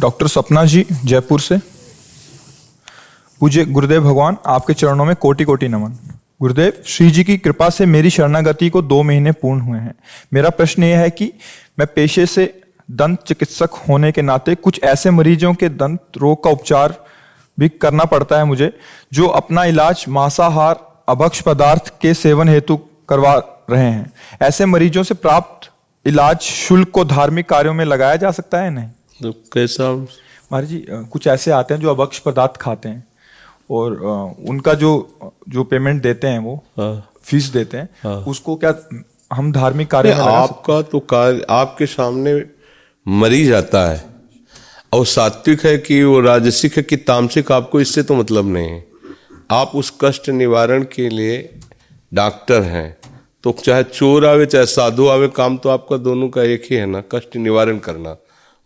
Doctor Sapna ji, Jaipur से। पूज्य गुरुदेव भगवान, आपके चरणों में कोटि कोटि नमन। गुरुदेव, श्री जी की कृपा से मेरी शरणागति को दो महीने पूर्ण हुए हैं। मेरा प्रश्न यह है कि मैं पेशे से दंत चिकित्सक होने के नाते कुछ ऐसे मरीजों के दंत रोग का उपचार भी करना पड़ता है मुझे, जो अपना इलाज मांसाहार, अभक्ष पदार्थ के सेवन हेतु करवा रहे हैं। ऐसे मरीजों से प्राप्त इलाज शुल्क को धार्मिक कार्यों में लगाया जा सकता है नहीं? तो कैसा? महाराज जी कुछ ऐसे आते हैं जो अभक्ष पदार्थ खाते हैं और उनका जो जो पेमेंट देते हैं वो हाँ। फ़ीस देते हैं हाँ। उसको क्या हम धार्मिक कार्य में आपका तो कार्य आपके सामने मरीज़ आता है। और सात्विक है कि वो राजसिक है कि तामसिक आपको इससे तो मतलब नहीं है। आप उस कष्ट निवारण के लिए डॉक्टर हैं। तो चाहे चोर आवे चाहे साधु आवे काम तो आपका दोनों का एक ही है ना कष्ट निवारण करना।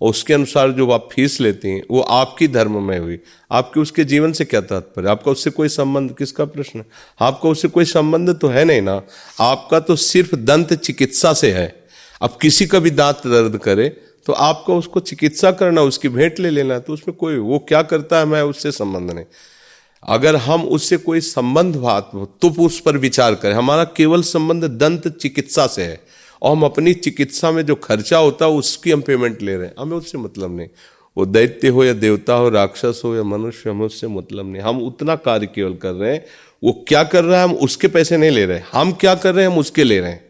और उसके अनुसार जो आप फ़ीस लेती हैं, वो आपकी धर्म में हुई। आपके उसके जीवन से क्या तात्पर्य? आपका उससे कोई संबंध, किसका प्रश्न है? आपका उससे कोई संबंध तो है नहीं ना? आपका तो सिर्फ़ दंत चिकित्सा से है। अब किसी का भी दांत दर्द करे तो आपको उसको चिकित्सा करना, उसकी भेंट ले लेना तो उसमें कोई, वो क्या करता है, मैं उससे संबंध नहीं। अगर हम उससे कोई संबंध बात हो तो उस पर विचार करें। हमारा केवल संबंध दंत चिकित्सा से है। और हम अपनी चिकित्सा में जो खर्चा होता है, उसकी हम पेमेंट ले रहे हैं। हमें उससे मतलब नहीं। वो दैत्य हो या देवता हो, राक्षस हो या मनुष्य, हमें उससे मतलब नहीं। हम उतना कार्य केवल कर रहे हैं। वो क्या कर रहा है, हम उसके पैसे नहीं ले रहे। हम क्या कर रहे हैं, हम उसके ले रहे हैं।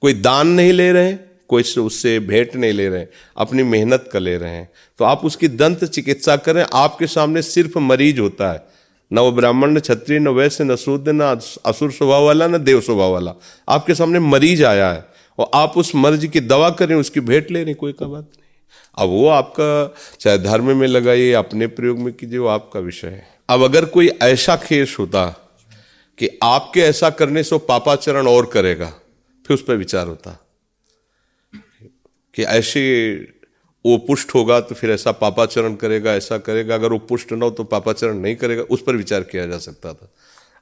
कोई दान नहीं ले रहे हैं कोई उससे भेंट नहीं ले रहे हैं अपनी मेहनत का ले रहे हैं। तो आप उसकी दंत चिकित्सा करें आपके सामने सिर्फ़ मरीज़ होता है। न वो ब्राह्मण, न क्षत्रिय, न वैश्य, न शूद्र, न असुर स्वभाव वाला, न देव स्वभाव वाला। आपके सामने मरीज़ आया है। और आप उस मर्ज की दवा करें, उसकी भेंट ले रहे कोई का बात नहीं। अब वो आपका, चाहे धर्म में लगाइए अपने प्रयोग में कीजिए, वो आपका विषय है। अब अगर कोई ऐसा केस होता कि आपके ऐसा करने से वो पापाचरण और करेगा, फिर उस पर विचार होता। कि ऐसे वो पुष्ट होगा तो फिर ऐसा पापाचरण करेगा, ऐसा करेगा। अगर वो पुष्ट ना हो तो पापाचरण नहीं करेगा, उस पर विचार किया जा सकता था।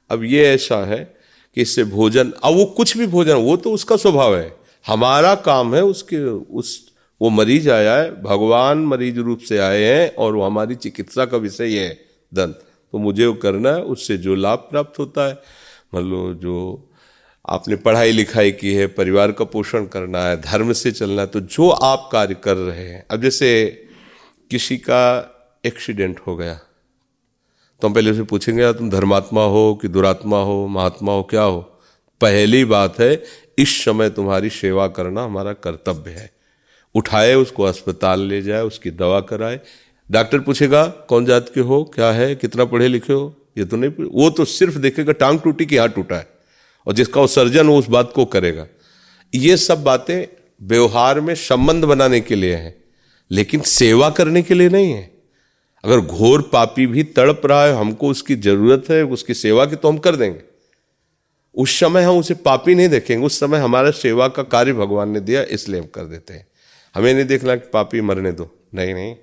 अब ये ऐसा है कि इससे भोजन, अब वो कुछ भी भोजन, वो तो उसका स्वभाव है। हमारा काम है उसके, उस, वो मरीज़ आया है, भगवान मरीज़ रूप से आए हैं और वो हमारी चिकित्सा का विषय है, दंत। तो मुझे वो करना है, उससे जो लाभ प्राप्त होता है। मान लो जो आपने पढ़ाई लिखाई की है, परिवार का पोषण करना है, धर्म से चलना है तो जो आप कार्य कर रहे हैं। अब जैसे किसी का एक्सीडेंट हो गया तो हम पहले उसे पूछेंगे तुम धर्मात्मा हो कि दुरात्मा हो, महात्मा हो, क्या हो? पहली बात है इस समय तुम्हारी सेवा करना हमारा कर्तव्य है। उठाए उसको अस्पताल ले जाए, उसकी दवा कराए। डॉक्टर पूछेगा, कौन जात के हो? क्या है? कितना पढ़े लिखे हो? ये तो नहीं, वो तो सिर्फ़ देखेगा, टांग टूटी कि हाथ टूटा है। और जिसका वो सर्जन हो, उस बात को करेगा। ये सब बातें व्यवहार में संबंध बनाने के लिए हैं, लेकिन सेवा करने के लिए नहीं है। अगर घोर पापी भी तड़प रहा है, हमको उसकी ज़रूरत है, उसकी सेवा की तो हम कर देंगे। उस समय हम उसे पापी नहीं देखेंगे उस समय हमारा सेवा का कार्य भगवान ने दिया इसलिए हम कर देते हैं। हमें नहीं देखना कि पापी मरने दो। नहीं नहीं।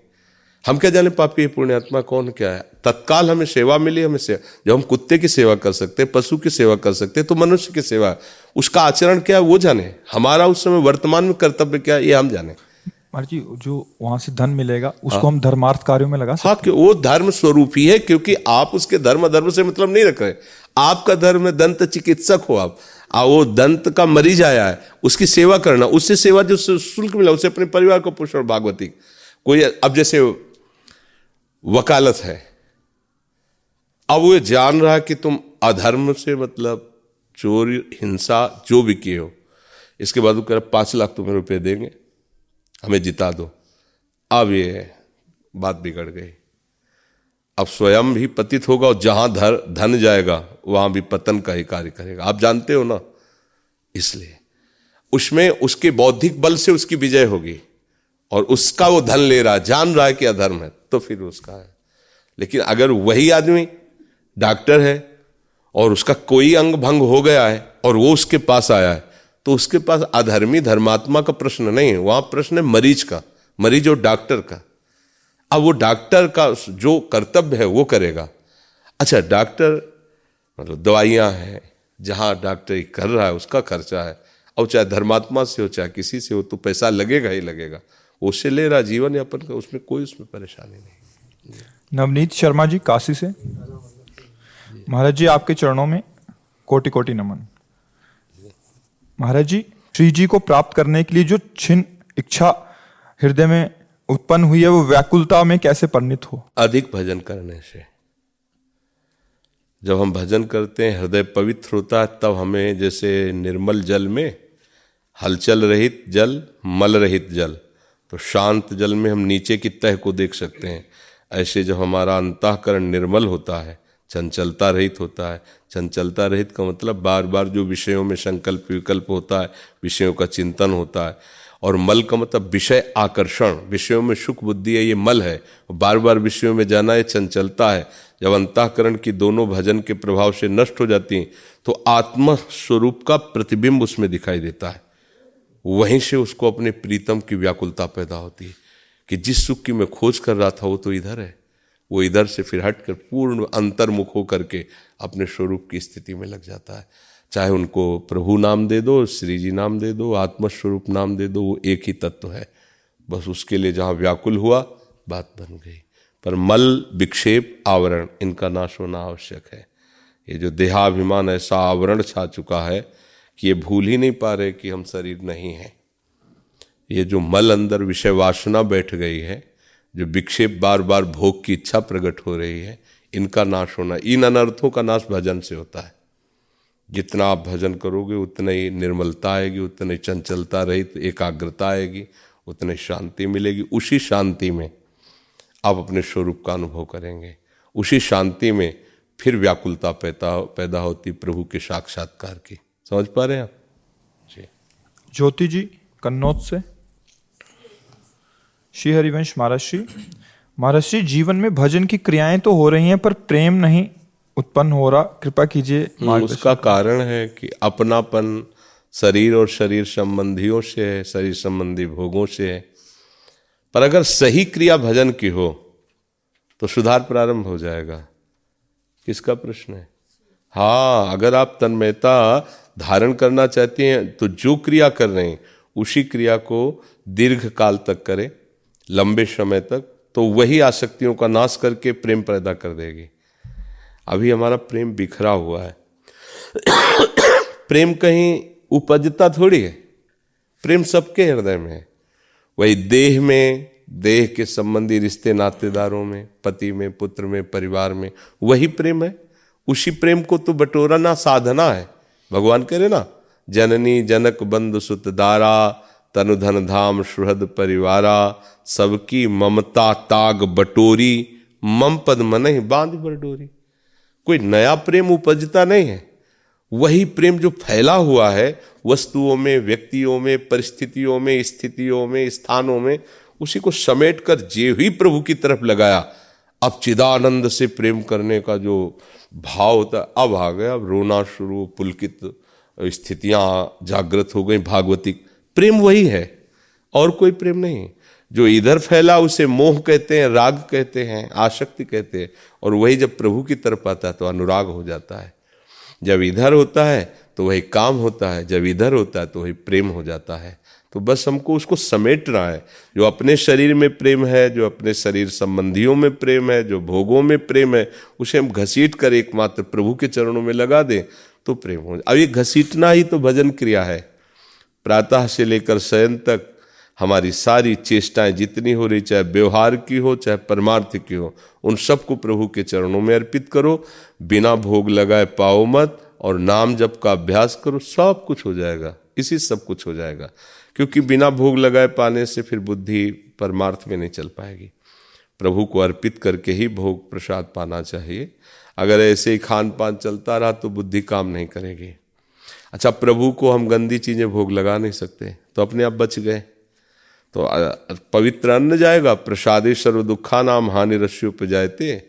हम क्या जाने पापी है पुण्यात्मा कौन क्या है? तत्काल हमें सेवा मिली हमें सेवा जब हम कुत्ते की सेवा कर सकते पशु की सेवा कर सकते तो मनुष्य की सेवा उसका आचरण क्या है वो जाने। हमारा उस समय वर्तमान में कर्तव्य क्या है ये हम जाने। जी जो वहाँ से धन मिलेगा उसको हाँ, हम धर्मार्थ कार्यों में लगा सकते हाँ। कि वो धर्म स्वरूप ही है क्योंकि आप उसके धर्म धर्म से मतलब नहीं रख रहे। आपका धर्म है दंत चिकित्सक हो आप। आ, वो दंत का मरीज़ आया है, उसकी सेवा करना, उससे सेवा जो शुल्क मिला उससे अपने परिवार को पोषण, भागवती। कोई अब जैसे वकालत है। अब वो जान रहा कि तुम अधर्म से मतलब चोरी, हिंसा, जो भी किए हो। इसके बाद वो कह रहा, पाँच लाख तुम्हें रुपए देंगे, हमें जिता दो। अब ये बात बिगड़ गई। अब स्वयं भी पतित होगा और जहाँ धर, धन जाएगा, वहाँ भी पतन का ही कार्य करेगा। आप जानते हो ना? इसलिए। उसमें उसके बौद्धिक बल से उसकी विजय होगी और उसका वो धन ले रहा है, जान रहा है कि अधर्म है तो फिर उसका है। लेकिन अगर वही आदमी डॉक्टर है और उसका कोई अंग भंग हो गया है और वो उसके पास आया है तो उसके पास अधर्मी धर्मात्मा का प्रश्न नहीं है। वहाँ प्रश्न है मरीज़ का, मरीज़ और डॉक्टर का। अब वो डॉक्टर का जो कर्तव्य है वो करेगा। अच्छा डॉक्टर मतलब दवाइयाँ हैं, जहाँ डॉक्टर कर रहा है, उसका खर्चा है। और चाहे धर्मात्मा से हो, चाहे किसी से हो तो पैसा लगेगा ही लगेगा। उससे ले रहा जीवन यापन का, उसमें कोई उसमें परेशानी नहीं। नवनीत शर्मा जी, काशी से। महाराज जी, आपके चरणों में कोटि कोटि नमन। महाराज जी, श्री जी को प्राप्त करने के लिए जो छिन्न इच्छा हृदय में उत्पन्न हुई है, वो व्याकुलता में कैसे परिणित हो? अधिक भजन करने से। जब हम भजन करते हैं, हृदय पवित्र होता है, तब हमें जैसे निर्मल जल में हलचल रहित जल, मल रहित जल तो शांत जल में हम नीचे की तह को देख सकते हैं। ऐसे जब हमारा अंतकरण निर्मल होता है, चंचलता रहित होता है, चंचलता रहित का मतलब बार बार जो विषयों में संकल्प विकल्प होता है, विषयों का चिंतन होता है और मल का मतलब विषय आकर्षण। विषयों में सुख बुद्धि है, ये मल है। बार बार विषयों में जाना, ये चंचलता है। जब अंतकरण की दोनों भजन के प्रभाव से नष्ट हो जाती हैं तो आत्म स्वरूप का प्रतिबिंब उसमें दिखाई देता है। वहीं से उसको अपने प्रीतम की व्याकुलता पैदा होती है कि जिस सुख की मैं खोज कर रहा था, वो तो इधर है। वो इधर से फिर हटकर पूर्ण अंतर्मुख होकर के अपने स्वरूप की स्थिति में लग जाता है। चाहे उनको प्रभु नाम दे दो, श्री जी नाम दे दो, आत्मस्वरूप नाम दे दो, वो एक ही तत्व है। बस उसके लिए जहाँ व्याकुल हुआ, बात बन गई। पर मल, विक्षेप, आवरण, इनका नाश होना आवश्यक है। ये जो देहाभिमान ऐसा आवरण छा चुका है कि ये भूल ही नहीं पा रहे कि हम शरीर नहीं हैं। ये जो मल अंदर विषय वासना बैठ गई है, जो विक्षेप बार बार भोग की इच्छा प्रकट हो रही है, इनका नाश होना, इन अनर्थों का नाश भजन से होता है। जितना आप भजन करोगे, उतना ही निर्मलता आएगी, उतनी चंचलता रहित एकाग्रता आएगी, उतनी शांति मिलेगी। उसी शांति में आप अपने स्वरूप का अनुभव करेंगे। उसी शांति में फिर व्याकुलता पैदा पैदा होती प्रभु के साक्षात्कार की। समझ पा रहे हैं आप? जी। ज्योति जी, कन्नौज से। श्री हरिवंश, महाराज श्री। महाराज श्री, जीवन में भजन की क्रियाएँ तो हो रही हैं, पर प्रेम नहीं। उत्पन्न हो रहा कृपा कीजिए उसका कारण है कि अपनापन शरीर और शरीर संबंधियों से है शरीर संबंधी भोगों से है। पर अगर सही क्रिया भजन की हो तो सुधार प्रारंभ हो जाएगा। किसका प्रश्न है? हाँ अगर आप तन्मयता धारण करना चाहते हैं तो जो क्रिया कर रहे हैं उसी क्रिया को दीर्घ काल तक करें लंबे समय तक तो वही आसक्तियों का नाश करके प्रेम पैदा कर देगी। अभी हमारा प्रेम बिखरा हुआ है। प्रेम कहीं उपजता थोड़ी है। प्रेम सबके हृदय में है। वही देह में, देह के संबंधी रिश्ते, नातेदारों में, पति में, पुत्र में, परिवार में, वही प्रेम है। उसी प्रेम को तो बटोरना साधना है। भगवान करे ना, जननी जनक बंधु सुत दारा, तनु धन धाम सुहृद परिवारा, सबकी ममता ताग बटोरी, मम पद मन बाँध बटोरी। कोई नया प्रेम उपजता नहीं है। वही प्रेम जो फैला हुआ है, वस्तुओं में, व्यक्तियों में, परिस्थितियों में, स्थितियों में, स्थानों में, उसी को समेट कर जे ही प्रभु की तरफ़ लगाया। अब चिदानंद से प्रेम करने का जो भाव था अब आ गया, अब रोना शुरू, पुलकित स्थितियाँ जागृत हो गई, भागवती। प्रेम वही है, और कोई प्रेम नहीं जो इधर फैला उसे मोह कहते हैं, राग कहते हैं आसक्ति कहते हैं, और वही जब प्रभु की तरफ़ आता है तो अनुराग हो जाता है। जब इधर होता है तो वही काम होता है, जब इधर होता है तो वही प्रेम हो जाता है। तो बस हमको उसको समेटना है, जो अपने शरीर में प्रेम है, जो अपने शरीर संबंधियों में प्रेम है, जो भोगों में प्रेम है, उसे हम घसीट कर एकमात्र प्रभु के चरणों में लगा दें तो प्रेम हो अब ये घसीटना ही तो भजन क्रिया है। प्रातः से लेकर शयन तक हमारी सारी चेष्टाएँ जितनी हो रही, चाहे व्यवहार की हो, चाहे परमार्थ की हो, उन सबको प्रभु के चरणों में अर्पित करो। बिना भोग लगाए पाओ मत और नाम जप का अभ्यास करो, सब कुछ हो जाएगा। इसी सब कुछ हो जाएगा। क्योंकि बिना भोग लगाए पाने से फिर बुद्धि परमार्थ में नहीं चल पाएगी। प्रभु को अर्पित करके ही भोग प्रसाद पाना चाहिए। अगर ऐसे ही खान पान चलता रहा तो बुद्धि काम नहीं करेगी। अच्छा प्रभु को हम गंदी चीज़ें भोग लगा नहीं सकते तो अपने आप बच गए। तो पवित्र अन्न जाएगा, प्रसादे सर्व दुखा नाम हानि रस्यु जाते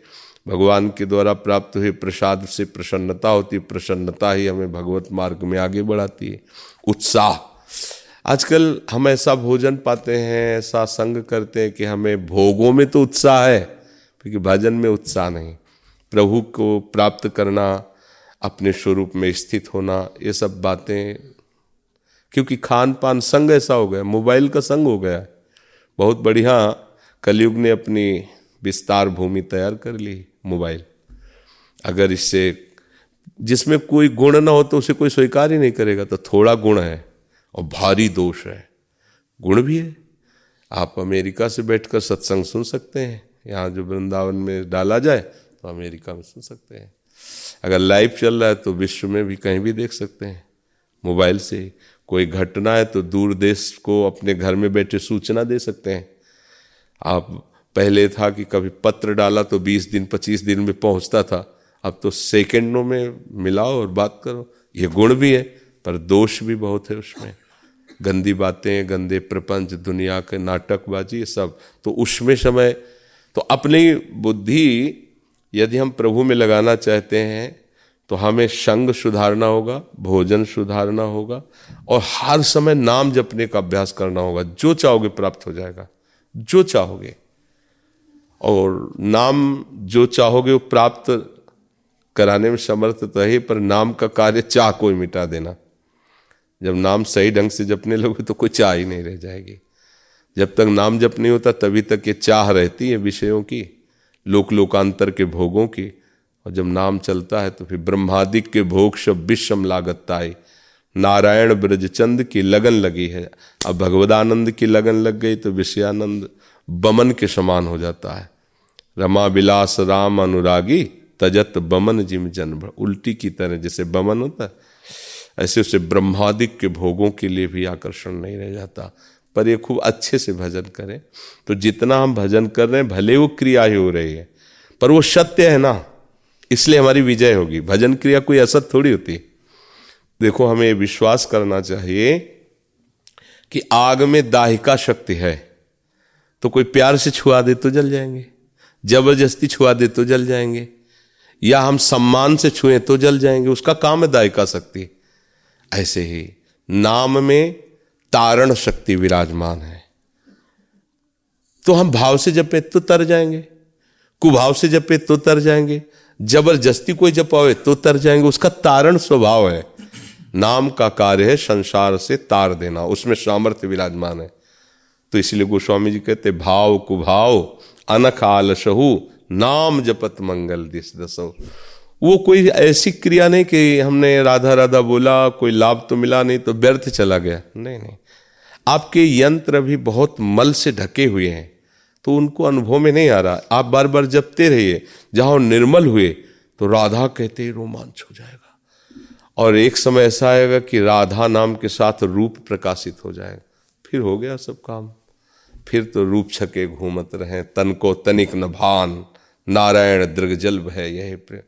भगवान के द्वारा प्राप्त हुए प्रसाद से प्रसन्नता होती, प्रसन्नता ही हमें भगवत मार्ग में आगे बढ़ाती है। उत्साह। आजकल हम ऐसा भोजन पाते हैं, ऐसा संग करते हैं कि हमें भोगों में तो उत्साह है, क्योंकि भजन में उत्साह नहीं। प्रभु को प्राप्त करना, अपने स्वरूप में स्थित होना, ये सब बातें क्योंकि खान पान संग ऐसा हो गया, मोबाइल का संग हो गया। बहुत बढ़िया, कलयुग ने अपनी विस्तार भूमि तैयार कर ली, मोबाइल। अगर इससे, जिसमें कोई गुण ना हो तो उसे कोई स्वीकार ही नहीं करेगा तो थोड़ा गुण है, और भारी दोष है। गुण भी है। आप अमेरिका से बैठकर सत्संग सुन सकते हैं। यहाँ जो वृंदावन में डाला जाए तो अमेरिका में सुन सकते हैं। अगर लाइव चल रहा है तो विश्व में भी कहीं भी देख सकते हैं। मोबाइल से कोई घटना है तो दूर देश को अपने घर में बैठे सूचना दे सकते हैं। आप पहले था कि कभी पत्र डाला तो 20 दिन 25 दिन में पहुँचता था। अब तो सेकेंडों में मिलाओ और बात करो। ये गुण भी है, पर दोष भी बहुत है उसमें। गंदी बातें, गंदे प्रपंच, दुनिया के नाटकबाजी, ये सब। तो उसमें समय तो अपनी बुद्धि यदि हम प्रभु में लगाना चाहते हैं तो हमें संग सुधारना होगा, भोजन सुधारना होगा, और हर समय नाम जपने का अभ्यास करना होगा। जो चाहोगे प्राप्त हो जाएगा। जो चाहोगे। और नाम जो चाहोगे वो प्राप्त कराने में समर्थ तो है पर नाम का कार्य चाह कोई मिटा देना। जब नाम सही ढंग से जपने लोगे तो कोई चाह ही नहीं रह जाएगी। जब तक नाम जप नहीं होता, तभी तक ये चाह रहती है विषयों की लोक लोकांतर के भोगों की। और जब नाम चलता है तो फिर ब्रह्मादिक के शब विषम लागतता है नारायण ब्रजचंद की लगन लगी है। अब भगवदानंद की लगन लग गई तो विषयानंद बमन के समान हो जाता है। रमा विलास राम अनुरागी तजत बमन जिम जन उल्टी की तरह जैसे बमन होता है, ऐसे उसे ब्रह्मादिक के भोगों के लिए भी आकर्षण नहीं रह जाता। पर ये खूब अच्छे से भजन करें। तो जितना हम भजन कर रहे हैं, भले वो क्रिया ही हो रही है, पर वो सत्य है ना। इसलिए हमारी विजय होगी। भजन क्रिया कोई असर थोड़ी होती। देखो, हमें विश्वास करना चाहिए कि आग में दाहिका शक्ति है। तो कोई प्यार से छुआ दे तो जल जाएँगे। ज़बरदस्ती छुआ दे तो जल जाएँगे। या हम सम्मान से छुए तो जल जाएँगे। उसका काम है दायिका शक्ति। ऐसे ही नाम में तारण शक्ति विराजमान है। तो हम भाव से जपे तो तर जाएँगे। कुभाव से जपे तो तर जाएँगे। ज़बरदस्ती कोई जपावे तो तर जाएँगे। उसका तारण स्वभाव है। नाम का कार्य है संसार से तार देना। उसमें सामर्थ्य विराजमान है। तो इसलिए गोस्वामी जी कहते, भाव कुभाव, अनख आलसहु, नाम जपत मंगल दिस दसो। वो कोई ऐसी क्रिया नहीं कि हमने राधा राधा बोला, कोई लाभ तो मिला नहीं तो व्यर्थ चला गया। नहीं नहीं। आपके यंत्र भी बहुत मल से ढके हुए हैं। तो उनको अनुभव में नहीं आ रहा। आप बार बार जपते रहिए। जहाँ निर्मल हुए तो राधा कहते ही, रोमांच हो जाएगा। और एक समय ऐसा आएगा कि राधा नाम के साथ रूप प्रकाशित हो जाएगा फिर हो गया सब काम। फिर तो रूप छके घूमत रहे। तन को तनिक नभान। भान नारायण दृगजल है यही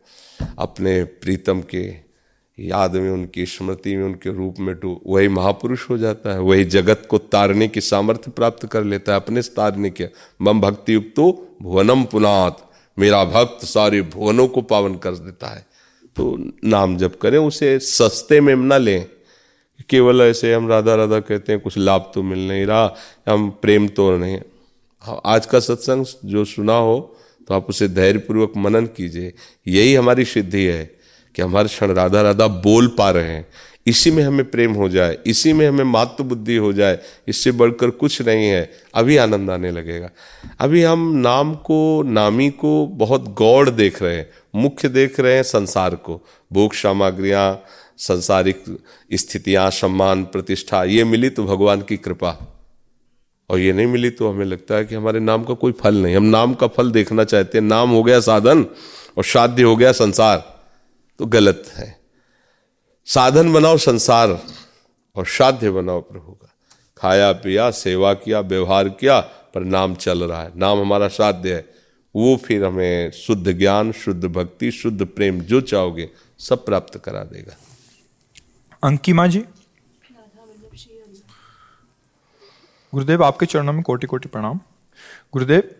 अपने प्रीतम के याद में उनकी स्मृति में उनके रूप में टू वही महापुरुष हो जाता है वही जगत को तारने की सामर्थ्य प्राप्त कर लेता है अपने तारने के। मम भक्ति युक्त भुवनम पुनात मेरा भक्त सारे भुवनों को पावन कर देता है। तो नाम जब करें उसे सस्ते में न लें। केवल ऐसे हम राधा राधा कहते हैं कुछ लाभ तो मिल नहीं रहा हम प्रेम तो नहीं। हाँ, आज का सत्संग जो सुना हो तो आप उसे धैर्यपूर्वक मनन कीजिए। यही हमारी सिद्धि है। कि हम हर क्षण राधा राधा बोल पा रहे हैं। इसी में हमें प्रेम हो जाए, इसी में हमें मातृ बुद्धि हो जाए, इससे बढ़कर कुछ नहीं है। अभी आनंद आने लगेगा। अभी हम नाम को, नामी को बहुत गौड़ देख रहे हैं, मुख्य देख रहे हैं संसार को। भोग सामग्रियाँ, संसारिक स्थितियाँ, सम्मान, प्रतिष्ठा, ये मिली तो भगवान की कृपा। और ये नहीं मिली तो हमें लगता है कि हमारे नाम का कोई फल नहीं। हम नाम का फल देखना चाहते हैं। नाम हो गया साधन और साध्य हो गया संसार। तो गलत है। साधन बनाओ संसार और साध्य बनाओ प्रभु का। खाया पिया सेवा किया व्यवहार किया पर नाम चल रहा है। नाम हमारा साध्य है। वो फिर हमें शुद्ध ज्ञान शुद्ध भक्ति शुद्ध प्रेम जो चाहोगे सब प्राप्त करा देगा। अंकिमा जी। गुरुदेव आपके चरणों में कोटि कोटि प्रणाम। गुरुदेव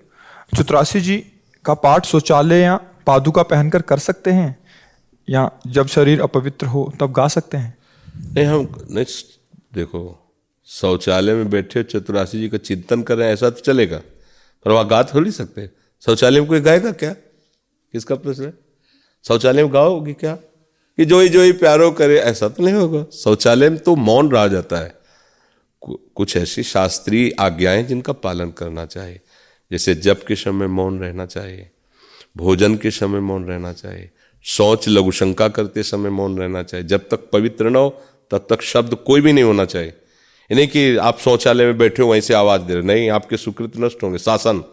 चुतरासी जी का पाठ शौचालय या पादुका पहनकर कर सकते हैं? या जब शरीर अपवित्र हो, तब गा सकते हैं। नहीं, हम नहीं देखो, शौचालय में बैठे चतुराशी जी का चिंतन कर रहे हैं, ऐसा तो चलेगा, पर वहाँ गा थोड़ी सकते शौचालय में कोई गाएगा क्या? किसका प्रश्न है? शौचालय में गाओगी क्या? कि जो ही जो ही प्यारो करे, ऐसा तो नहीं होगा। शौचालय में तो मौन रहा जाता है। कुछ ऐसी शास्त्रीय आज्ञाएँ जिनका पालन करना चाहिए। जैसे जप के समय मौन रहना चाहिए, भोजन के समय मौन रहना चाहिए शौच लघुशंका करते समय मौन रहना चाहिए। जब तक पवित्र न हो, तब तक शब्द कोई भी नहीं होना चाहिए। यानी कि आप शौचालय में बैठे हो, वहीं से आवाज़ दे रहे नहीं, आपके सुकृत नष्ट होंगे। शासन,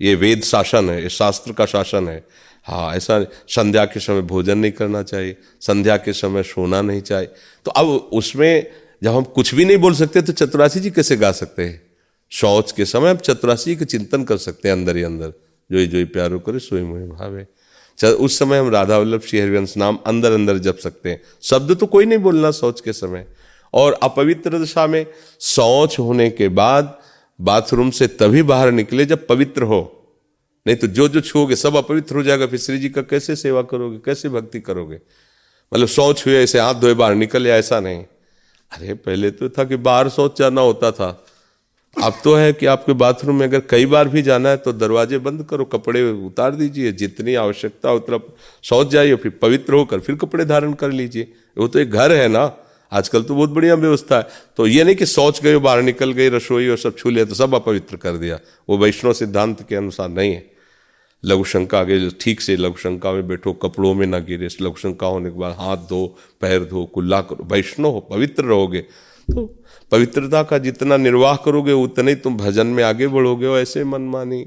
ये वेद शासन है, ये शास्त्र का शासन है। हाँ ऐसा संध्या के समय भोजन नहीं करना चाहिए, संध्या के समय सोना नहीं चाहिए। तो अब उसमें जब हम कुछ भी नहीं बोल सकते तो चतुराशी जी कैसे गा सकते हैं? शौच के समय हम चतुराशी का चिंतन कर सकते हैं, अंदर ही अंदर। जो ही जो ही प्यारो करे सोई मुहे भावे। उस समय हम राधा वल्लभ श्री हरिवंश नाम अंदर अंदर जप सकते हैं। शब्द तो कोई नहीं बोलना शौच के समय। और अपवित्र दशा में शौच होने के बाद बाथरूम से तभी बाहर निकले जब पवित्र हो। नहीं तो जो जो छूओगे, सब अपवित्र हो जाएगा। फिर श्री जी का कैसे सेवा करोगे, कैसे भक्ति करोगे? मतलब शौच हुए ऐसे हाथ धोए, बाहर निकल या ऐसा नहीं। अरे, पहले तो था कि बाहर शौच जाना होता था। अब तो है कि आपके बाथरूम में अगर कई बार भी जाना है तो दरवाजे बंद करो, कपड़े उतार दीजिए, जितनी आवश्यकता उतना शौच जाइए, फिर पवित्र होकर फिर कपड़े धारण कर लीजिए। वो तो एक घर है ना? आजकल तो बहुत बढ़िया व्यवस्था है। तो ये नहीं कि सोच गए, बाहर निकल गई रसोई और सब छू लिया तो सब अपवित्र कर दिया। वो वैष्णव सिद्धांत के अनुसार नहीं है। लघु शंका आगे ठीक से लघु शंका में बैठो, कपड़ों में ना गिरे लघु शंका होने के बाद हाथ धो, पैर धो, कुल्ला करो, वैष्णव हो, पवित्र रहोगे। तो पवित्रता का जितना निर्वाह करोगे, उतने ही तुम भजन में आगे बढ़ोगे। और ऐसे मनमानी।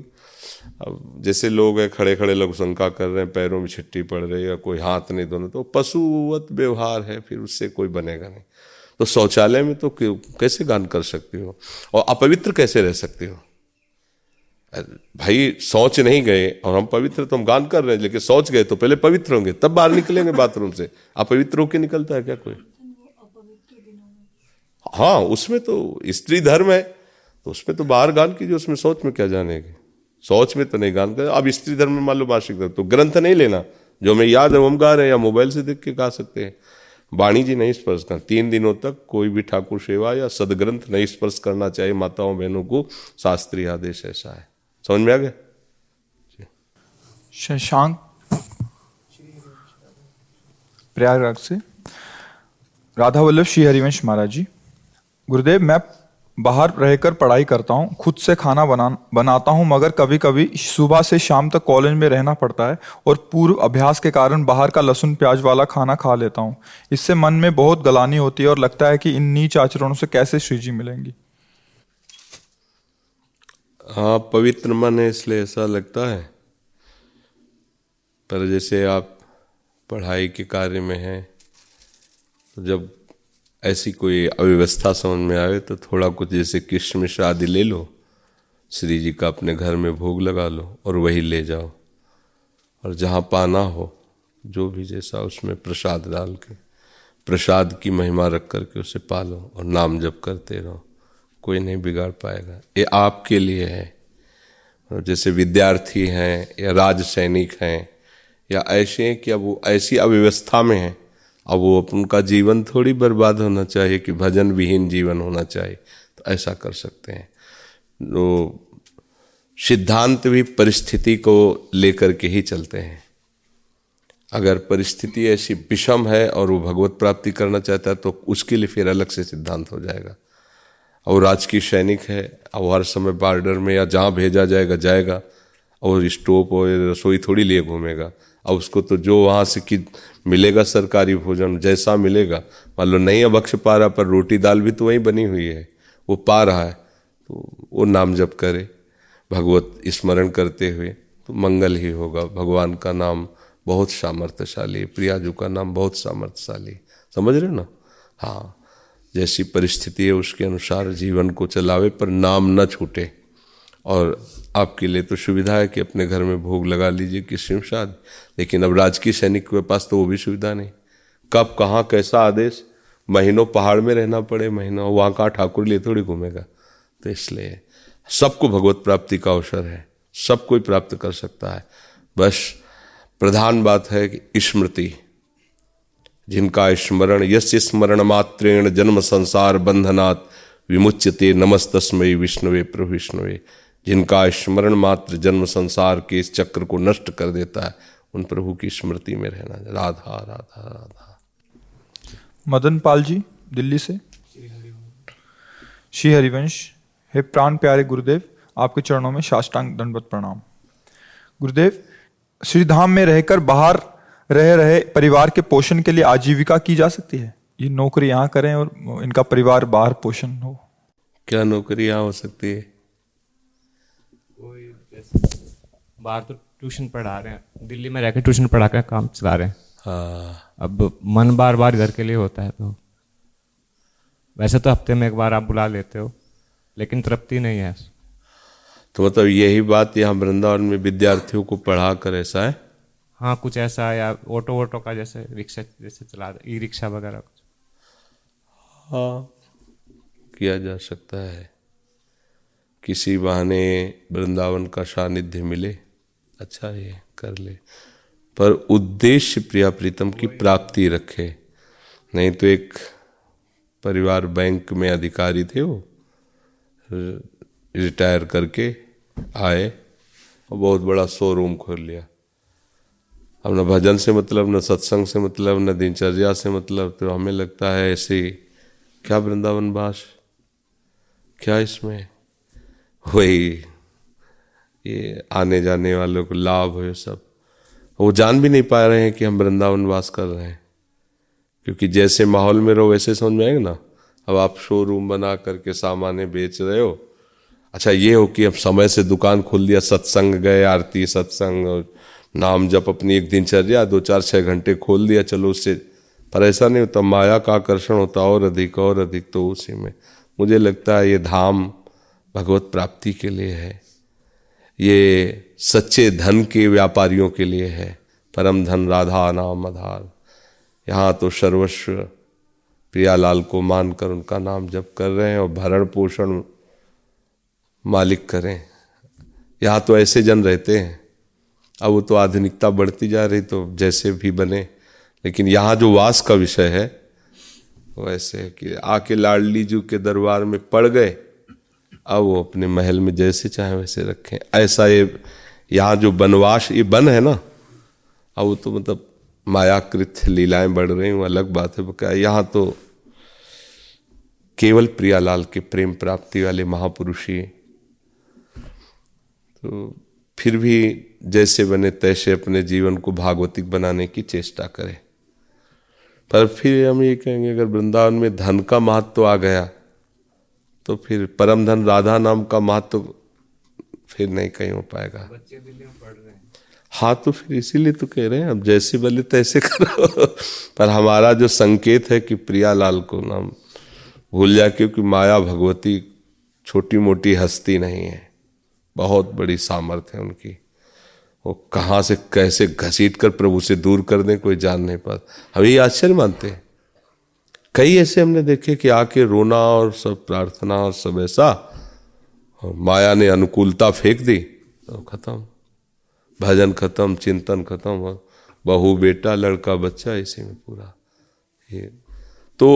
अब जैसे लोग हैं खड़े खड़े लोग शंका कर रहे हैं, पैरों में छिट्टी पड़ रही है, कोई हाथ नहीं दोनों तो पशुवत व्यवहार है, फिर उससे कोई बनेगा नहीं। तो शौचालय में तो कैसे गान कर सकती हो? और अपवित्र कैसे रह सकती हो? भाई सोच नहीं गए, और हम पवित्र तो हम गान कर रहे हैं, लेकिन सोच गए तो पहले पवित्र होंगे, तब बाहर निकलेंगे बाथरूम से। अपवित्र होके निकलता है क्या कोई? हाँ उसमें तो स्त्री धर्म है तो उसमें तो बाहर गान कीजिए, उसमें सोच में क्या जानेगी? सोच में तो नहीं गान कर, अब स्त्री धर्म में मान लो मासिक धर्म तो ग्रंथ नहीं लेना। जो हमें याद है, वो हम गा रहे हैं, या मोबाइल से देख के गा सकते हैं। वाणी जी नहीं स्पर्श करना तीन दिनों तक कोई भी ठाकुर सेवा या सदग्रंथ नहीं स्पर्श करना चाहिए, माताओं बहनों को, शास्त्रीय आदेश ऐसा है। समझ में आ गया? शशांक। प्रयागराज से। राधा वल्लभ श्री हरिवंश महाराज जी। गुरुदेव, मैं बाहर रहकर पढ़ाई करता हूँ, खुद से खाना बना, बनाता हूँ, मगर कभी कभी सुबह से शाम तक कॉलेज में रहना पड़ता है और पूर्व अभ्यास के कारण बाहर का लहसुन प्याज वाला खाना खा लेता हूँ। इससे मन में बहुत गलानी होती है और लगता है कि इन नीच आचरणों से कैसे श्रीजी मिलेंगी। हाँ पवित्र मन है, इसलिए ऐसा लगता है। पर जैसे आप पढ़ाई के कार्य में हैं तो जब ऐसी कोई अव्यवस्था समझ में आए तो थोड़ा कुछ जैसे किशमिश आदि ले लो, श्री जी का अपने घर में भोग लगा लो और वही ले जाओ। और जहाँ पाना हो, जो भी जैसा उसमें प्रसाद डाल के, प्रसाद की महिमा रख करके उसे पालो और नाम जप करते रहो। कोई नहीं बिगाड़ पाएगा। ये आपके लिए है। जैसे विद्यार्थी हैं या राज सैनिक हैं या ऐसे हैं कि अब वो ऐसी अव्यवस्था में हैं अब वो उनका जीवन थोड़ी बर्बाद होना चाहिए कि भजन विहीन जीवन होना चाहिए। तो ऐसा कर सकते हैं। तो सिद्धांत भी परिस्थिति को लेकर के ही चलते हैं। अगर परिस्थिति ऐसी विषम है और वो भगवत प्राप्ति करना चाहता है तो उसके लिए फिर अलग से सिद्धांत हो जाएगा। और राजकीय सैनिक है और हर समय बॉर्डर में या जहाँ भेजा जाएगा जाएगा। और स्टोव और रसोई थोड़ी लिए घूमेगा। और उसको तो जो वहाँ से कि मिलेगा सरकारी भोजन, जैसा मिलेगा। मान लो नहीं अभक्ष पा रहा पर रोटी दाल भी तो वहीं बनी हुई है। वो पा रहा है तो वो नाम जप करे। भगवत स्मरण करते हुए तो मंगल ही होगा। भगवान का नाम बहुत सामर्थ्यशाली है। प्रियाजू का नाम बहुत सामर्थ्यशाली समझ रहे हो ना? हाँ। जैसी परिस्थिति है, उसके अनुसार जीवन को चलावे, पर नाम न छूटे। और आपके लिए तो सुविधा है कि अपने घर में भोग लगा लीजिए किसी निमिषाद लेकिन अब राजकीय सैनिक के पास तो वो भी सुविधा नहीं। कब, कहाँ, कैसा आदेश? महीनों पहाड़ में रहना पड़े, महीनों वहाँ कहाँ ठाकुर लिए थोड़ी घूमेगा। तो इसलिए सबको भगवत प्राप्ति का अवसर है। सब कोई प्राप्त कर सकता है। बस प्रधान बात है कि स्मृति, जिनका स्मरण यश स्मरण मात्रेण जन्म संसार बंधनात्, विमुच्यते नमस्तस्मय विष्णुवे प्रभु विष्णुवे। जिनका स्मरण मात्र जन्म संसार के इस चक्र को नष्ट कर देता है उन प्रभु की स्मृति में रहना। राधा राधा राधा। मदन पाल जी दिल्ली से। श्री हरिवंश हे प्राण प्यारे गुरुदेव आपके चरणों में साष्टांग दंडवत प्रणाम। गुरुदेव श्री धाम में रहकर बाहर रह रहे परिवार के पोषण के लिए आजीविका की जा सकती है? ये नौकरी यहाँ करें और इनका परिवार बाहर पोषण हो। क्या नौकरी यहाँ हो सकती है? बाहर तो ट्यूशन पढ़ा रहे हैं। दिल्ली में रहकर ट्यूशन पढ़ा कर काम चला रहे हैं। हाँ। अब मन बार बार घर के लिए होता है तो। वैसे तो हफ़्ते में एक बार आप बुला लेते हो लेकिन तृप्ति नहीं है। तो मतलब यही बात यहाँ वृंदावन में विद्यार्थियों को पढ़ा कर ऐसा है? हाँ कुछ ऐसा या ऑटो वोटो का जैसे रिक्शा जैसे चला ई रिक्शा वगैरह कुछ। हाँ किया जा सकता है। किसी बहाने वृंदावन का सानिध्य मिले। अच्छा ये कर ले। पर उद्देश्य प्रिया प्रीतम की प्राप्ति रखे। नहीं तो एक परिवार बैंक में अधिकारी थे वो, रिटायर करके आए और बहुत बड़ा शोरूम खोल लिया। अब न भजन से मतलब न सत्संग से मतलब न दिनचर्या से मतलब तो हमें लगता है ऐसे क्या वृंदावन बास? क्या इसमें? वही ये आने जाने वालों को लाभ हो सब। वो जान भी नहीं पा रहे हैं कि हम वृंदावन वास कर रहे हैं। क्योंकि जैसे माहौल में रहो, वैसे समझ में आएगा ना? अब आप शोरूम बना करके सामान बेच रहे हो। अच्छा ये हो कि अब समय से दुकान खोल दिया, सत्संग गए, आरती, सत्संग और नाम जब अपनी एक दिनचर्या, दो चार छः घंटे खोल दिया, चलो उससे पर ऐसा नहीं होता, माया का आकर्षण होता और अधिक और अधिक तो उसी में। मुझे लगता है ये धाम भगवत प्राप्ति के लिए है। ये सच्चे धन के व्यापारियों के लिए है। परम धन राधा नाम आधार यहाँ तो सर्वस्व प्रियालाल को मानकर उनका नाम जप कर रहे हैं और भरण पोषण मालिक करें। यहाँ तो ऐसे जन रहते हैं। अब वो तो आधुनिकता बढ़ती जा रही तो जैसे भी बने। लेकिन यहाँ जो वास का विषय है, वो ऐसे है कि आके लाडली जू के दरबार में पड़ गए। अब वो अपने महल में जैसे चाहे वैसे रखें। ऐसा ये, यहाँ जो बनवास ये बन है ना? अब वो तो मतलब मायाकृत लीलाएँ बढ़ रही हूँ अलग बात है क्या यहाँ तो केवल प्रियालाल के प्रेम प्राप्ति वाले महापुरुष ही। तो फिर भी जैसे बने तैसे अपने जीवन को भागवतिक बनाने की चेष्टा करें। पर फिर हम ये कहेंगे, अगर वृंदावन में धन का महत्व तो आ गया तो फिर परम धन राधा नाम का महत्व तो फिर नहीं कहीं हो पाएगा। हाँ। तो फिर इसीलिए तो कह रहे हैं अब जैसे बोले तैसे करो। पर हमारा जो संकेत है कि प्रिया लाल को नाम भूल जा क्योंकि माया भगवती छोटी मोटी हस्ती नहीं है। बहुत बड़ी सामर्थ्य है उनकी। वो कहाँ से कैसे घसीट कर प्रभु से दूर कर दें कोई जान नहीं पाता हम ये आश्चर्य मानते हैं। कई ऐसे हमने देखे कि आके रोना और सब प्रार्थना और सब ऐसा, और माया ने अनुकूलता फेंक दी तो खत्म। भजन खत्म, चिंतन खत्म बहू, बेटा, लड़का, बच्चा, इसी में पूरा ये। तो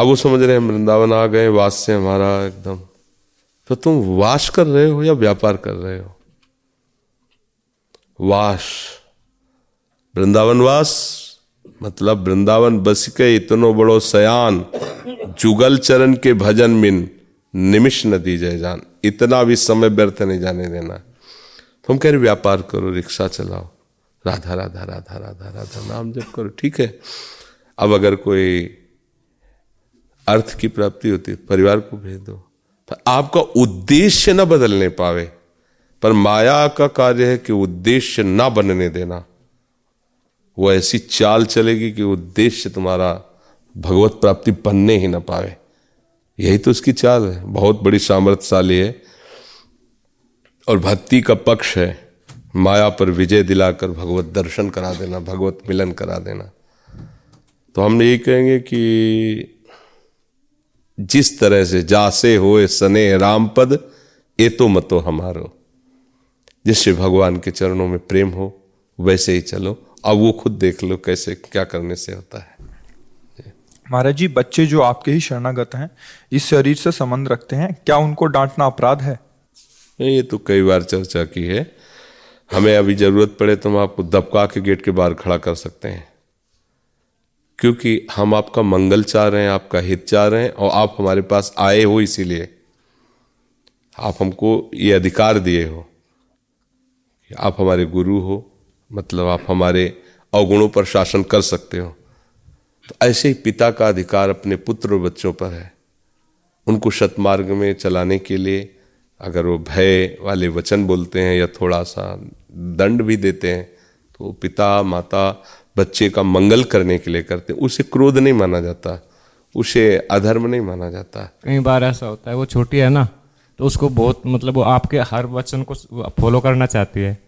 अब वो समझ रहे हैं, वृंदावन आ गए, वास से हमारा एकदम। तो तुम वास कर रहे हो या व्यापार कर रहे हो? वास। वृंदावन वास मतलब वृंदावन बस के इतनो बड़ो सयान, जुगल चरण के भजन मिन निमिष न दी जाए जान। इतना भी समय व्यर्थ नहीं जाने देना। तुम कह रहे, व्यापार करो, रिक्शा चलाओ। राधा राधा राधा राधा राधा, नाम जप करो, ठीक है? अब अगर कोई अर्थ की प्राप्ति होती परिवार को भेज। दो पर आपका उद्देश्य न बदलने पावे। पर माया का कार्य है कि उद्देश्य ना बनने देना। वो ऐसी चाल चलेगी कि उद्देश्य तुम्हारा भगवत प्राप्ति बनने ही ना पावे। यही तो उसकी चाल है। बहुत बड़ी सामर्थ्यशाली है और भक्ति का पक्ष है। माया पर विजय दिलाकर भगवत दर्शन करा देना, भगवत मिलन करा देना। तो हम यही कहेंगे कि जिस तरह से जासे होए सने राम पद ए तो मतो हमारो। जिससे भगवान के चरणों में प्रेम हो, वैसे ही चलो। अब वो खुद देख लो कैसे क्या करने से होता है। महाराज जी बच्चे जो आपके ही शरणागत हैं इस शरीर से संबंध रखते हैं। क्या उनको डांटना अपराध है? ये तो कई बार चर्चा की है। हमें अभी ज़रूरत पड़े तो हम आपको दबका के गेट के बाहर खड़ा कर सकते हैं। क्योंकि हम आपका मंगल चाह रहे हैं आपका हित चाह रहे हैं और आप हमारे पास आए हो इसीलिए। आप हमको ये अधिकार दिए हो आप हमारे गुरु हो मतलब आप हमारे अवगुणों पर शासन कर सकते हो। तो ऐसे ही पिता का अधिकार अपने पुत्र और बच्चों पर है। उनको सतमार्ग में चलाने के लिए अगर वो भय वाले वचन बोलते हैं या थोड़ा सा दंड भी देते हैं तो पिता, माता, बच्चे का मंगल करने के लिए करते उसे क्रोध नहीं माना जाता, उसे अधर्म नहीं माना जाता। कई बार ऐसा होता है, वो छोटी है ना तो उसको बहुत मतलब वो आपके हर वचन को फॉलो करना चाहती है।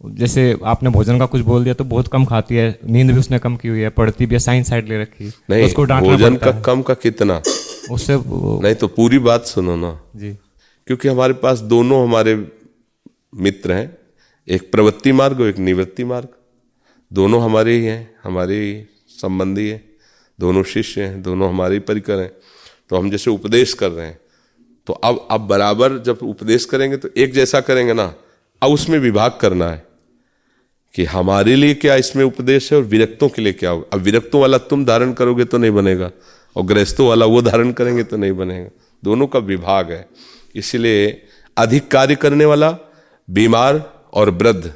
जैसे आपने भोजन का कुछ बोल दिया तो बहुत कम खाती है नींद भी उसने कम की हुई है पढ़ती भी है साइंस साइड ले रखी है। तो उसको भोजन का। कम का कितना? उससे नहीं तो पूरी बात सुनो ना। जी। क्योंकि हमारे पास दोनों हमारे मित्र हैं एक प्रवृत्ति मार्ग और एक निवृत्ति मार्ग। दोनों हमारे ही हैं हमारे ही संबंधी हैं दोनों शिष्य हैं दोनों हमारे ही परिकर हैं। तो हम जैसे उपदेश कर रहे हैं तो अब अब बराबर जब उपदेश करेंगे तो एक जैसा करेंगे ना अब उसमें विभाग करना है कि हमारे लिए क्या इसमें उपदेश है और विरक्तों के लिए क्या होगा? अब विरक्तों वाला तुम धारण करोगे तो नहीं बनेगा और गृहस्थों वाला वो धारण करेंगे तो नहीं बनेगा। दोनों का विभाग है। इसलिए अधिक कार्य करने वाला, बीमार और वृद्ध,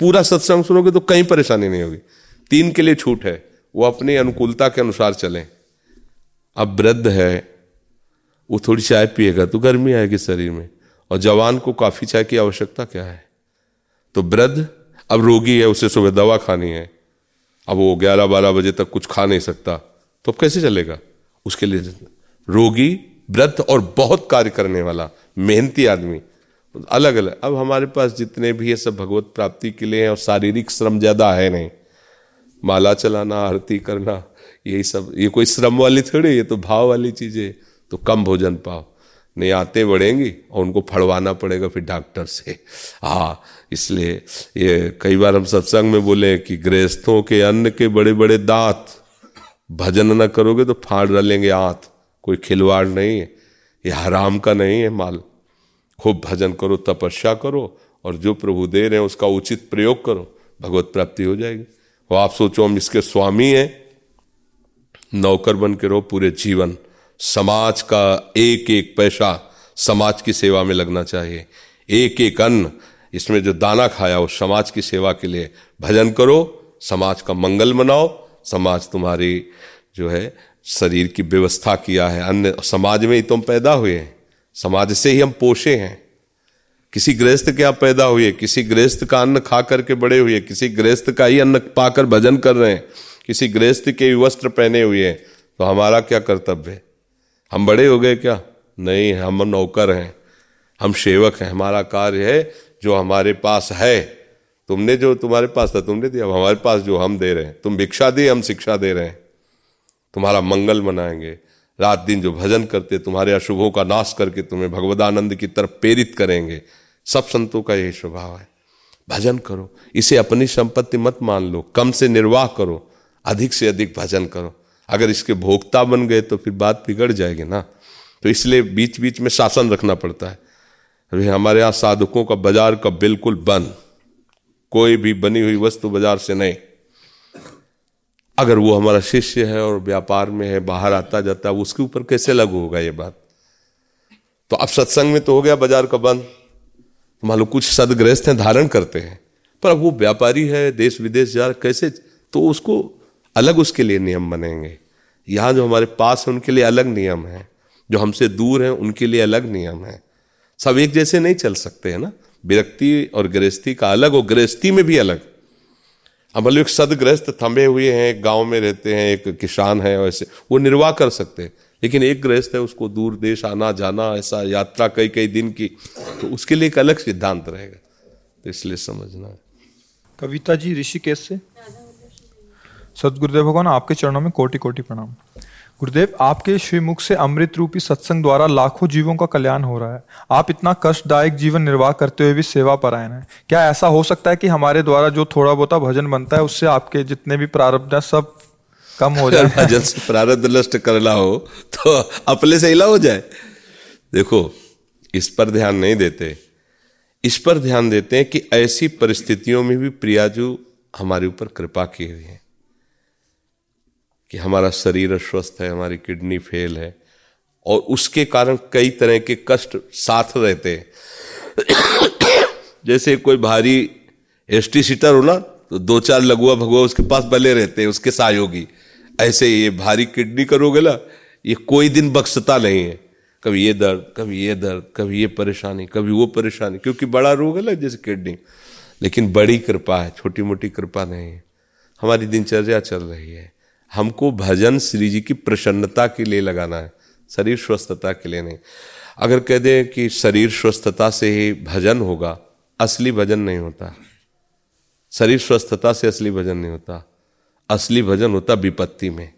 पूरा सत्संग सुनोगे तो कहीं परेशानी नहीं होगी। तीन के लिए छूट है। वो अपनी अनुकूलता के अनुसार चलें। अब वृद्ध है, वो थोड़ी चाय पिएगा तो गर्मी आएगी शरीर में। और जवान को काफ़ी चाय की आवश्यकता क्या है? तो वृद्ध अब रोगी है, उसे सुबह दवा खानी है। अब वो ग्यारह बारह बजे तक कुछ खा नहीं सकता। तो अब कैसे चलेगा? उसके लिए रोगी वृद्ध और बहुत कार्य करने वाला, मेहनती आदमी। अलग अलग अब हमारे पास जितने भी ये सब भगवत प्राप्ति के लिए हैं और शारीरिक श्रम ज़्यादा है नहीं। माला चलाना, आरती करना, यही सब। ये कोई श्रम वाली थोड़ी ये तो भाव वाली चीज़ें। तो कम भोजन पाओ। आते बढ़ेंगी और उनको फड़वाना पड़ेगा फिर डॉक्टर से। हाँ इसलिए ये कई बार हम सत्संग में बोले कि गृहस्थों के अन्न के बड़े बड़े दांत, भजन न करोगे तो फाड़ डालेंगे आंत कोई खिलवाड़ नहीं है, ये हराम का नहीं है माल। खूब भजन करो, तपस्या करो और जो प्रभु दे रहे हैं उसका उचित प्रयोग करो, भगवत प्राप्ति हो जाएगी। और आप सोचो, हम इसके स्वामी हैं, नौकर बन के रहो पूरे जीवन। समाज का एक एक पैसा समाज की सेवा में लगना चाहिए। एक एक अन्न इसमें जो दाना खाया वो समाज की सेवा के लिए भजन करो, समाज का मंगल मनाओ, समाज तुम्हारी जो है शरीर की व्यवस्था किया है। अन्य समाज में ही तुम पैदा हुए हैं। समाज से ही हम पोषे हैं। किसी गृहस्थ के आप पैदा हुए, किसी गृहस्थ का अन्न खा करके बड़े हुए, किसी गृहस्थ का ही अन्न पाकर भजन कर रहे हैं, किसी गृहस्थ के वस्त्र पहने हुए हैं तो हमारा क्या कर्तव्य है? हम बड़े हो गए क्या? नहीं, हम नौकर हैं। हम सेवक हैं। हमारा कार्य है जो हमारे पास है। तुमने जो तुम्हारे पास था, तुमने दिया। हमारे पास जो हम दे रहे हैं। तुम भिक्षा दिए हम शिक्षा दे रहे हैं। तुम्हारा मंगल मनाएँगे। रात दिन जो भजन करते, तुम्हारे अशुभों का नाश करके तुम्हें भगवदानंद की तरफ़ प्रेरित करेंगे। सब संतों का यही स्वभाव है। भजन करो। इसे अपनी संपत्ति मत मान लो। कम से निर्वाह करो। अधिक से अधिक भजन करो। अगर इसके भोक्ता बन गए तो फिर बात बिगड़ जाएगी ना। तो इसलिए बीच बीच में शासन रखना पड़ता है। अभी हमारे यहाँ साधकों का बाज़ार का बिल्कुल बंद। कोई भी बनी हुई वस्तु बाज़ार से नहीं। अगर वो हमारा शिष्य है और व्यापार में है, बाहर आता जाता है, उसके ऊपर कैसे लागू होगा ये बात? तो अब सत्संग में तो हो गया बाज़ार का बंद। मान लो कुछ सदग्रस्त हैं, धारण करते हैं। पर अब वो व्यापारी है देश विदेश जा कैसे? तो उसको अलग उसके लिए नियम बनेंगे। यहाँ जो हमारे पास है, उनके लिए अलग नियम है। जो हमसे दूर हैं, उनके लिए अलग नियम है। सब एक जैसे नहीं चल सकते, हैं ना? विरक्ति और गृहस्थी का अलग और गृहस्थी में भी अलग। अब मतलब एक सदग्रस्त थमे हुए हैं, एक गाँव में रहते हैं, एक किसान है वैसे वो निर्वाह कर सकते हैं। लेकिन एक गृहस्थ है, उसको दूर देश आना, जाना, ऐसा यात्रा कई कई दिन की तो उसके लिए एक अलग सिद्धांत रहेगा। तो इसलिए समझना है। कविता जी, ऋषिकेश से? सदगुरुदेव भगवान, आपके चरणों में कोटि कोटि प्रणाम। गुरुदेव, आपके श्रीमुख से अमृत रूपी सत्संग द्वारा लाखों जीवों का कल्याण हो रहा है। आप इतना कष्टदायक जीवन निर्वाह करते हुए भी सेवा परायण है। क्या ऐसा हो सकता है कि हमारे द्वारा जो थोड़ा बहुत भजन बनता है, उससे आपके जितने भी प्रारब्ध है, सब कम हो जाए? भजन से प्रारब्ध नष्ट करना हो तो अपने से हो जाए। देखो, इस पर ध्यान नहीं देते। इस पर ध्यान देते हैं कि ऐसी परिस्थितियों में भी प्रियाजू हमारे ऊपर कृपा की हुई है। कि हमारा शरीर अस्वस्थ है, हमारी किडनी फेल है, और उसके कारण कई तरह के कष्ट साथ रहते हैं। जैसे कोई भारी एसटी सीटर हो ना तो दो चार लगुआ भगुआ उसके पास बले रहते हैं, उसके सहयोगी। ऐसे ये भारी किडनी करोगे ना, ये कोई दिन बख्शता नहीं है। कभी ये दर्द, कभी ये दर्द, कभी ये परेशानी, कभी वो परेशानी, क्योंकि बड़ा रोग है ना जैसे किडनी। लेकिन बड़ी कृपा है छोटी मोटी कृपा नहीं है। हमारी दिनचर्या चल रही है। हमको भजन श्री जी की प्रसन्नता के लिए लगाना है, शरीर स्वस्थता के लिए नहीं। अगर कह दें कि शरीर स्वस्थता से ही भजन होगा, असली भजन नहीं होता। शरीर स्वस्थता से असली भजन नहीं होता। असली भजन होता विपत्ति में।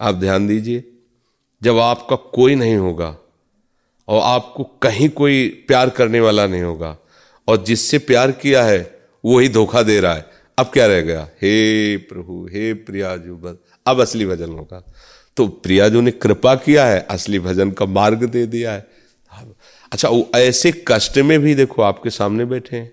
आप ध्यान दीजिए, जब आपका कोई नहीं होगा और आपको कहीं कोई प्यार करने वाला नहीं होगा और जिससे प्यार किया है, वो ही धोखा दे रहा है। अब क्या रह गया? हे प्रभु, हे प्रियाजू, बस। अब असली भजन होगा। तो प्रियाजू ने कृपा किया है, असली भजन का मार्ग दे दिया है। अच्छा वो ऐसे कष्ट में भी देखो, आपके सामने बैठे हैं।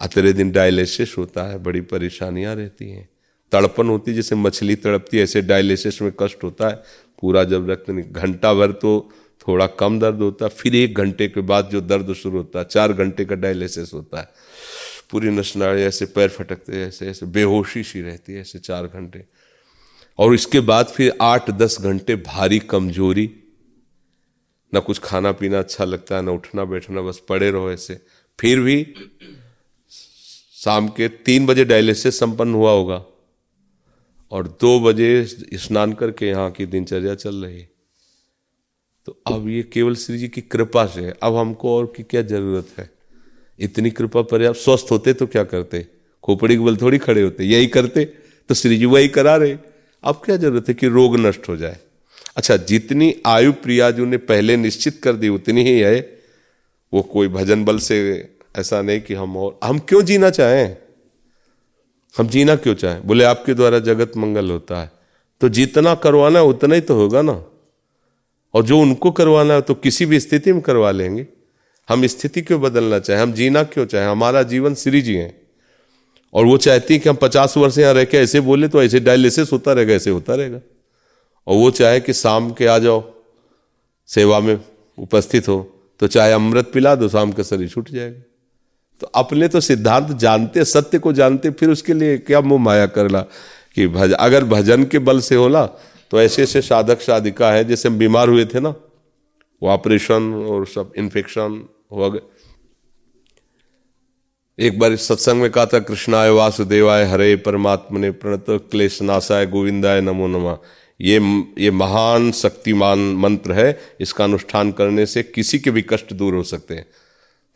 अतरे दिन डायलिसिस होता है, बड़ी परेशानियाँ रहती हैं। तड़पन होती, जैसे मछली तड़पती है, ऐसे डायलिसिस में कष्ट होता है। पूरा जब रक्त घंटा भर तो थोड़ा कम दर्द होता है। फिर एक घंटे के बाद जो दर्द शुरू होता है, चार घंटे का डायलिसिस होता है। पूरी नशनाड़ी ऐसे पैर फटकते, ऐसे ऐसे बेहोशी सी रहती है, ऐसे चार घंटे। और इसके बाद फिर आठ, दस घंटे भारी कमज़ोरी। ना कुछ खाना पीना अच्छा लगता है ना उठना बैठना, बस पड़े रहो ऐसे। फिर भी शाम के तीन बजे डायलिसिस संपन्न हुआ होगा। और दो बजे स्नान करके यहाँ की दिनचर्या चल रही। तो अब ये केवल श्री जी की कृपा से अब हमको और की क्या ज़रूरत है? इतनी कृपा पर्याप्त स्वस्थ होते तो क्या करते? खोपड़ी के बल थोड़ी खड़े होते, यही करते तो श्री जी वही करा रहे। अब क्या ज़रूरत है कि रोग नष्ट हो जाए? अच्छा जितनी आयु प्रिया प्रियाजू ने पहले निश्चित कर दी, उतनी ही है। वो कोई भजन बल से ऐसा नहीं कि हम और हम क्यों जीना चाहें? हम जीना क्यों चाहें? बोले, आपके द्वारा जगत मंगल होता है। तो जितना करवाना है, उतना ही तो होगा ना। और जो उनको करवाना है तो किसी भी स्थिति में करवा लेंगे। हम स्थिति क्यों बदलना चाहें, हम जीना क्यों चाहें, हमारा जीवन श्री जी है। और वो चाहती है कि हम पचास वर्ष यहाँ रह के ऐसे बोले तो ऐसे डायलिसिस होता रहेगा, ऐसे होता रहेगा। और वो चाहे कि शाम के आ जाओ, सेवा में उपस्थित हो तो चाहे अमृत पिला दो, शाम का शरीर छूट जाएगा। तो अपने तो सिद्धांत जानते, सत्य को जानते, फिर उसके लिए क्या मुँह माया करना कि भज, अगर भजन के बल से होला तो ऐसे ऐसे साधक साधिका है, जैसे हम बीमार हुए थे ना, वो ऑपरेशन और सब इन्फेक्शन हो गए एक बार इस सत्संग में कहा था, कृष्णाय वासुदेवाय हरे परमात्मा ने प्रणत क्लेश नाशाय गोविंदाय नमो नमा। ये ये महान शक्तिमान मंत्र है, इसका अनुष्ठान करने से किसी के भी कष्ट दूर हो सकते हैं।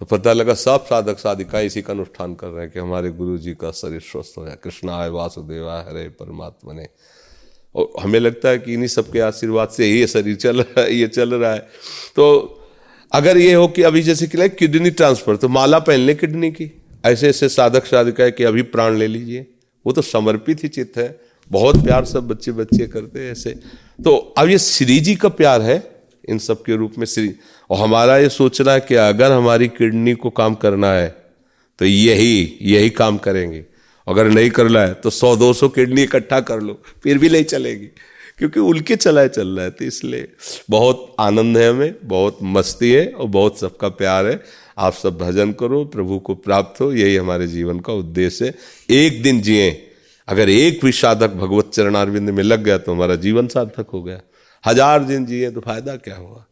तो पता लगा सब साधक साधिका इसी का अनुष्ठान कर रहे हैं कि हमारे गुरु जी का शरीर स्वस्थ हो जाए। कृष्णाय वासुदेवाय हरे परमात्मा ने और हमें लगता है कि इन्हीं सबके आशीर्वाद से ये शरीर चल रहा है, ये चल रहा है। तो अगर ये हो कि अभी जैसे कि किडनी ट्रांसफ़र तो माला पहन ले किडनी की। ऐसे ऐसे साधक साधिका है कि अभी प्राण ले लीजिए। वो तो समर्पित ही चित्त है। बहुत प्यार सब बच्चे बच्चे करते हैं ऐसे। तो अब ये श्री जी का प्यार है, इन सब के रूप में श्री। और हमारा ये सोचना है कि अगर हमारी किडनी को काम करना है तो यही यही काम करेंगे। अगर नहीं करना है तो सौ, दो सौ किडनी इकट्ठा कर लो, फिर भी नहीं चलेगी। क्योंकि उल्के चलाए चल रहा है तो इसलिए बहुत आनंद है हमें, बहुत मस्ती है और बहुत सबका प्यार है। आप सब भजन करो, प्रभु को प्राप्त हो, यही हमारे जीवन का उद्देश्य है। एक दिन जिए, अगर एक भी साधक भगवत चरणारविंद में लग गया तो हमारा जीवन सार्थक हो गया। हज़ार दिन जिए तो फ़ायदा क्या हुआ?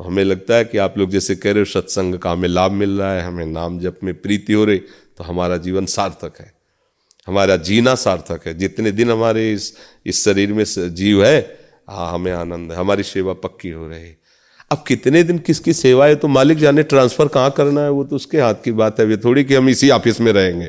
तो हमें लगता है कि आप लोग जैसे कह रहे हो, सत्संग का हमें लाभ मिल रहा है, हमें नाम जप में प्रीति हो रही तो हमारा जीवन सार्थक है। हमारा जीना सार्थक है। जितने दिन हमारे इस इस शरीर में जीव है हाँ हमें आनंद है। हमारी सेवा पक्की हो रही। अब कितने दिन किसकी सेवा है? तो मालिक जाने ट्रांसफ़र कहाँ करना है? वो तो उसके हाथ की बात है। ये थोड़ी कि हम इसी ऑफ़िस में रहेंगे।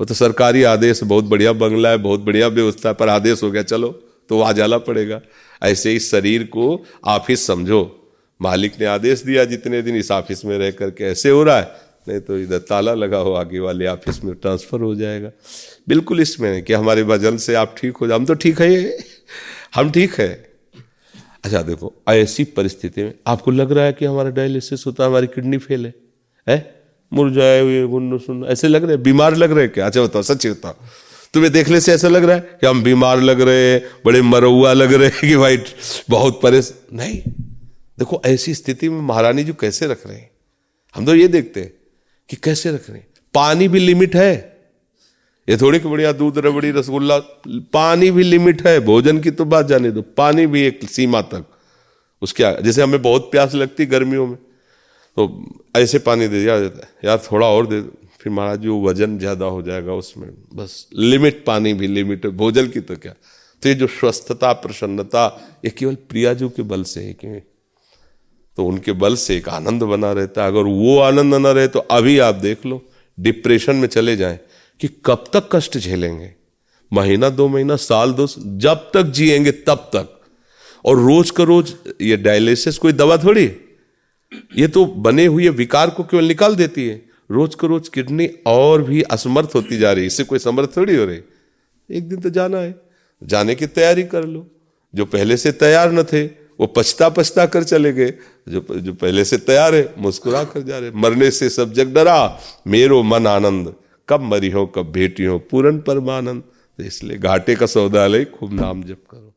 वो तो सरकारी आदेश, बहुत बढ़िया बंगला है, बहुत बढ़िया व्यवस्था है, पर आदेश हो गया, चलो तो वहाँ जाना पड़ेगा। ऐसे ही शरीर को ऑफ़िस समझो। मालिक ने आदेश दिया, जितने दिन इस ऑफ़िस में रह करके ऐसे हो रहा है नहीं तो इधर ताला लगा हो आगे वाले ऑफ़िस में ट्रांसफ़र हो जाएगा। बिल्कुल इसमें कि हमारे वज़न से आप ठीक हो जाओ। हम तो ठीक है हम ठीक है। अच्छा देखो, ऐसी परिस्थिति में आपको लग रहा है कि हमारा डायलिसिस होता है, हमारी किडनी फेल है? है? मुरझाए हुए गुन्नू सुन ऐसे लग रहे बीमार लग रहे क्या? अच्छा बताओ, सच्ची बताओ। तुम्हें देखने से ऐसा लग रहा है कि हम बीमार लग रहे हैं, बड़े मरौआ लग रहे हैं कि भाई, बहुत परेश? नहीं। देखो, ऐसी स्थिति में महारानी जी कैसे रख रहे हैं? हम तो ये देखते हैं। कि कैसे रख रहे हैं पानी भी लिमिट है। ये थोड़ी कि बढ़िया दूध, रबड़ी, रसगुल्ला, पानी भी लिमिट है। भोजन की तो बात जाने दो। पानी भी एक सीमा तक। उसके जैसे हमें बहुत प्यास लगती गर्मियों में तो ऐसे पानी दे दिया जाता है। यार थोड़ा और दे फिर महाराज जी वज़न ज़्यादा हो जाएगा उसमें। बस लिमिट, पानी भी लिमिट भोजन की तो क्या? तो ये जो स्वस्थता, प्रसन्नता, ये केवल प्रियाजू के बल से है कि तो उनके बल से एक आनंद बना रहता है। अगर वो आनंद न रहे तो अभी आप देख लो, डिप्रेशन में चले जाएँ कि कब तक कष्ट झेलेंगे। महीना दो महीना, साल दो जब तक जिएँगे तब तक। और रोज का रोज ये डायलिसिस कोई दवा थोड़ी ये तो बने हुए विकार को केवल निकाल देती है। रोज का रोज किडनी और भी असमर्थ होती जा रही है। इससे कोई समर्थ थोड़ी हो रही। एक दिन तो जाना है। जाने की तैयारी कर लो। जो पहले से तैयार न थे वो पछता पछता कर चले गए। जो जो पहले से तैयार है, मुस्कुरा कर जा रहे मरने से सब जग डरा। मेरो मन आनंद। कब मरी हो, कब भेटी हो, पूरन परमानंद। इसलिए घाटे का सौदा ले खूब नाम जप करो।